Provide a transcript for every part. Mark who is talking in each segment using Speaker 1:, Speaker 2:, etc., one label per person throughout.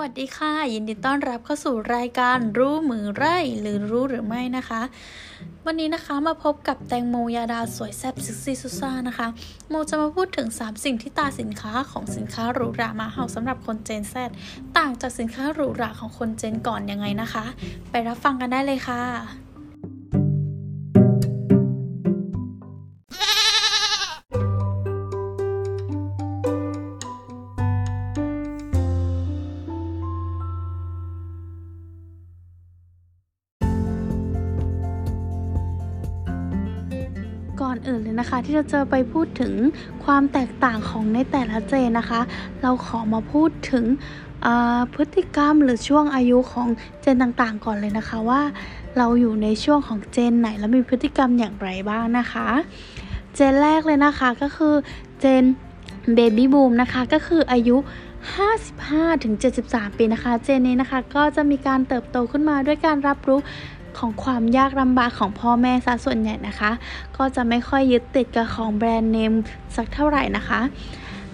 Speaker 1: วัสดีค่ะ ยินดีต้อนรับเข้าสู่รายการรู้มือไร่หรือรู้หรือไม่นะคะ วันนี้นะคะมาพบกับแตงโมยาดาสวยแซ่บซิกซี่ซุซ่านะคะ โมจะมาพูดถึง 3 สิ่งที่ตาสินค้าของสินค้าหรูหรามาเห่าสำหรับคนเจนแซต่างจากสินค้าหรูหราของคนเจนก่อนยังไงนะคะ ไปรับฟังกันได้เลยค่ะ ก่อนอื่นเลยนะคะ ที่เราจะไปพูดถึงความแตกต่างของในแต่ละเจนนะคะ เราขอมาพูดถึงพฤติกรรมหรือช่วงอายุของเจนต่างๆ ก่อนเลยนะคะว่า เราอยู่ในช่วงของเจนไหนแล้วมีพฤติกรรมอย่างไรบ้างนะคะ เจนแรกเลยนะคะก็คือเจนเบบี้บูมนะคะก็คืออายุ 55-73 ปีนะคะ เจนนี้นะคะก็จะมีการเติบโตขึ้นมาด้วยการรับรู้ ของความยากลำบากของพ่อแม่ซะส่วนใหญ่นะคะ ก็จะไม่ค่อยยึดติดกับของแบรนด์เนมสักเท่าไหร่นะคะ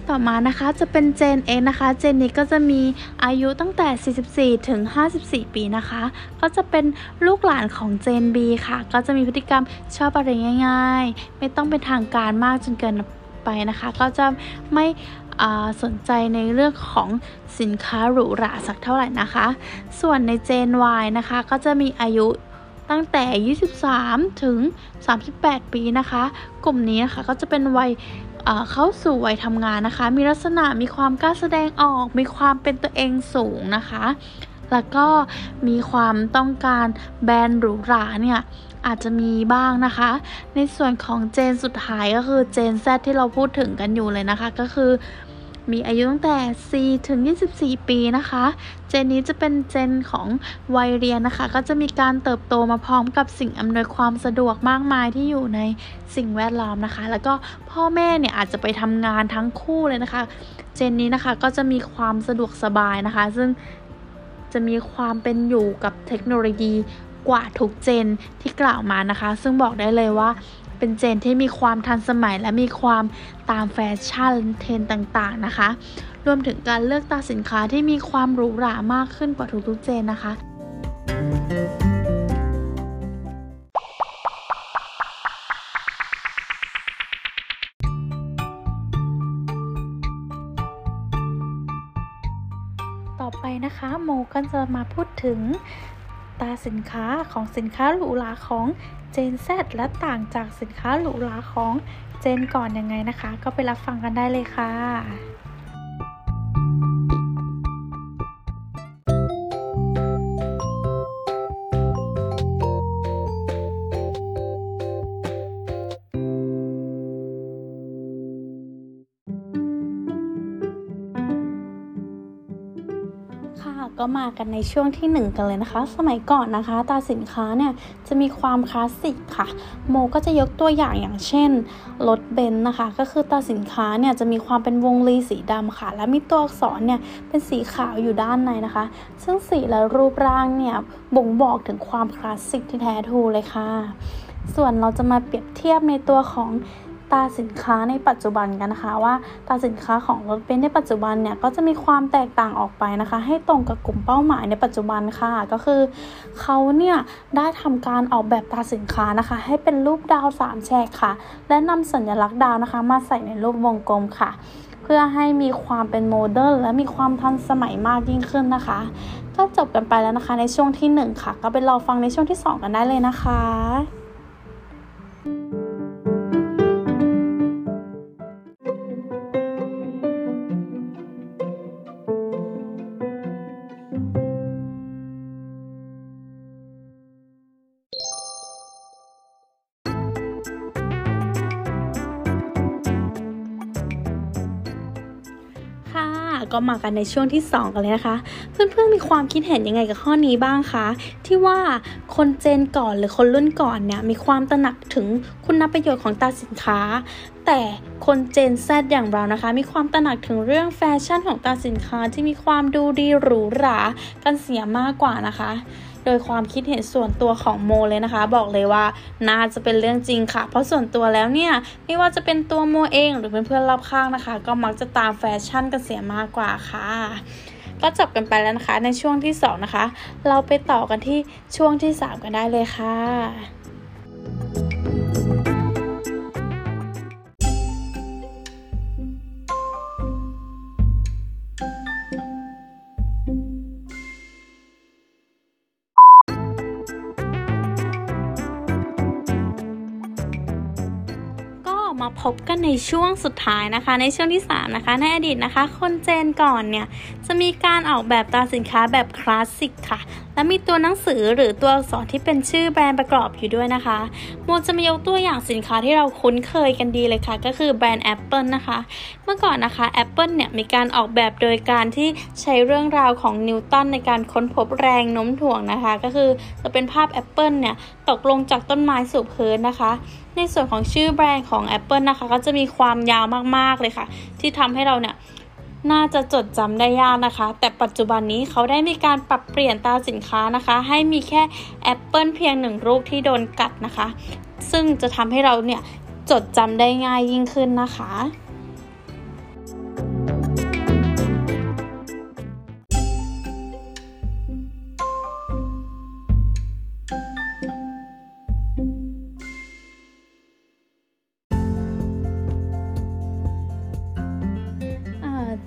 Speaker 1: ต่อมานะคะจะเป็นเจนเอนะคะเจนนี้ก็จะมีอายุตั้งแต่ 44 ถึง 54 ปีนะคะ ก็จะเป็นลูกหลานของเจน B ค่ะ ก็จะมีพฤติกรรมชอบอะไรง่าย ๆ ไม่ต้องเป็นทางการมากจนเกินไปนะคะ ก็จะไม่สนใจในเรื่องของสินค้าหรูหราสักเท่าไหร่นะคะ ส่วนในเจน Y นะคะ ก็จะมีอายุ ตั้งแต่ 23 ถึง 38 ปีนะคะ กลุ่มนี้นะคะก็จะเป็นวัยเข้าสู่วัยทำงานนะคะ มีลักษณะมีความกล้าแสดงออก มีความเป็นตัวเองสูงนะคะ แล้วก็มีความต้องการแบรนด์หรูหราเนี่ยอาจจะมีบ้างนะคะ ในส่วนของเจนสุดท้ายก็คือเจน Z ที่เราพูดถึงกันอยู่เลยนะคะ ก็คือ มีอายุตั้งแต่ 4 ถึง 24 ปีนะคะ เจนนี้จะเป็นเจนของวัยเรียนนะคะ ก็จะมีการเติบโตมาพร้อมกับสิ่งอำนวยความสะดวกมากมายที่อยู่ในสิ่งแวดล้อมนะคะ แล้วก็พ่อแม่เนี่ยอาจจะไปทำงานทั้งคู่เลยนะคะ เจนนี้นะคะก็จะมีความสะดวกสบายนะคะ ซึ่งจะมีความเป็นอยู่กับเทคโนโลยีกว่าทุกเจนที่กล่าวมานะคะ ซึ่งบอกได้เลยว่า เป็นเจนที่มีความทันสมัยและมีความตามแฟชั่นเทรนต่างๆนะคะ รวมถึงการเลือกตาสินค้าที่มีความหรูหรามากขึ้นกว่าทุกๆเจนนะคะต่อไปนะคะโมก็จะมาพูดถึง ตาสินค้าของสินค้าหรูหราของเจน Z และต่างจากสินค้าหรูหราของเจนก่อนยังไงนะคะ ก็ไปรับฟังกันได้เลยค่ะ ก็มากันในช่วงที่ 1 กันเลยนะคะ สมัยก่อนนะคะตาสินค้าเนี่ยจะมีความคลาสสิกค่ะ โมก็จะยกตัวอย่างอย่างเช่นรถเบนซ์นะคะ ก็คือตาสินค้าเนี่ยจะมีความเป็นวงรีสีดำค่ะ และมีตัวอักษรเนี่ยเป็นสีขาวอยู่ด้านในนะคะ ซึ่งสีและรูปร่างเนี่ยบ่งบอกถึงความคลาสสิกที่แท้ทูเลยค่ะ ส่วนเราจะมาเปรียบเทียบในตัวของ ตาสินค้าในปัจจุบันกันนะคะว่าตราสินค้าของรถเบนซ์ในปัจจุบันเนี่ยก็จะมีความแตกต่างออกไปนะคะ ให้ตรงกับกลุ่มเป้าหมายในปัจจุบันค่ะ ก็คือเขาเนี่ยได้ทำการออกแบบตราสินค้านะคะ ให้เป็นรูปดาวสามแฉกค่ะ และนำสัญลักษณ์ดาวนะคะ มาใส่ในรูปวงกลมค่ะ เพื่อให้มีความเป็น modern และมีความทันสมัยมากยิ่งขึ้นนะคะ ก็จบกันไปแล้วนะคะในช่วงที่ 1 ค่ะ ก็ไปรอฟังในช่วงที่ 2 กันได้เลยนะคะ ก็มากันในช่วงที่ 2 กันเลยนะคะ เพื่อนๆมีความคิดเห็นยังไงกับข้อนี้บ้างคะ ที่ว่าคนเจนก่อนหรือคนรุ่นก่อนเนี่ยมีความตระหนักถึงคุณประโยชน์ของตาสินค้า แต่คนเจนแซดอย่างเรานะคะ มีความตระหนักถึงเรื่องแฟชั่นของตาสินค้าที่มีความดูดีหรูหรากันเสียมากกว่านะคะ โดยความคิดเห็นส่วนตัวของโมเลยนะคะ บอกเลยว่าน่าจะเป็นเรื่องจริงค่ะ เพราะส่วนตัวแล้วเนี่ยไม่ว่าจะเป็นตัวโมเองหรือเพื่อนๆรอบข้างนะคะ ก็มักจะตามแฟชั่นกันเสียมากกว่าค่ะก็จบกันไปแล้วนะคะในช่วงที่ 2 นะคะ เราไปต่อกันที่ช่วงที่ 3 กันได้เลยค่ะ มาพบกันในช่วงสุดท้ายนะคะ ในช่วงที่ 3 นะคะ ในอดีตนะคะ คนเจนก่อนเนี่ย จะมีการออกแบบตราสินค้าแบบคลาสสิกค่ะ และมีตัวหนังสือหรือตัวอักษรที่เป็นชื่อแบรนด์ประกอบอยู่ด้วยนะคะโมจะมายกตัวอย่างสินค้าที่เราคุ้นเคยกันดีเลยค่ะ ก็คือแบรนด์ Apple นะคะ เมื่อก่อนนะคะ Apple เนี่ยมีการออกแบบโดยการที่ใช้เรื่องราวของนิวตันในการค้นพบแรงโน้มถ่วงนะคะ ก็คือจะเป็นภาพ Apple เนี่ยตกลงจากต้นไม้สู่พื้นนะคะ ในส่วนของชื่อแบรนด์ของ Apple นะคะ ก็จะมีความยาวมากๆเลยค่ะ ที่ทำให้เราเนี่ย น่าจะจดจำได้ยากนะคะ แต่ปัจจุบันนี้เขาได้มีการปรับเปลี่ยนตราสินค้านะคะ ให้มีแค่แอปเปิลเพียงหนึ่งลูกที่โดนกัดนะคะ ซึ่งจะทำให้เราเนี่ยจดจำได้ง่ายยิ่งขึ้นนะคะ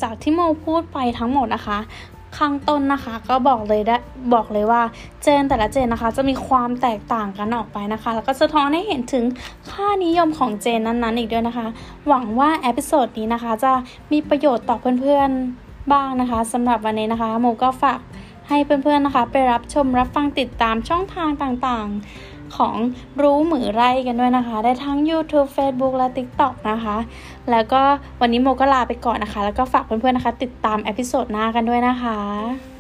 Speaker 1: จากที่โมพูดไปทั้งหมดนะคะข้างต้นนะคะก็บอกเลยได้บอกเลยว่า gen แต่ละ gen นะคะ จะมีความแตกต่างกันออกไปนะคะ แล้วก็สะท้อนให้เห็นถึงค่านิยมของ gen นั้นๆอีกด้วยนะคะ หวังว่า episode นี้นะคะ จะมีประโยชน์ต่อเพื่อนๆบ้างนะคะสำหรับวันนี้นะคะโมก็ฝากให้เพื่อนๆนะคะ ไปรับชมรับฟังติดตามช่องทางต่างๆ ของรู้หมือไร่กันด้วยนะคะ ได้ทั้ง YouTube Facebook และ TikTok นะคะ แล้วก็วันนี้โมก็ลาไปก่อนนะคะ แล้วก็ฝากเพื่อนๆนะคะ ติดตามเอพิโซดหน้ากันด้วยนะคะ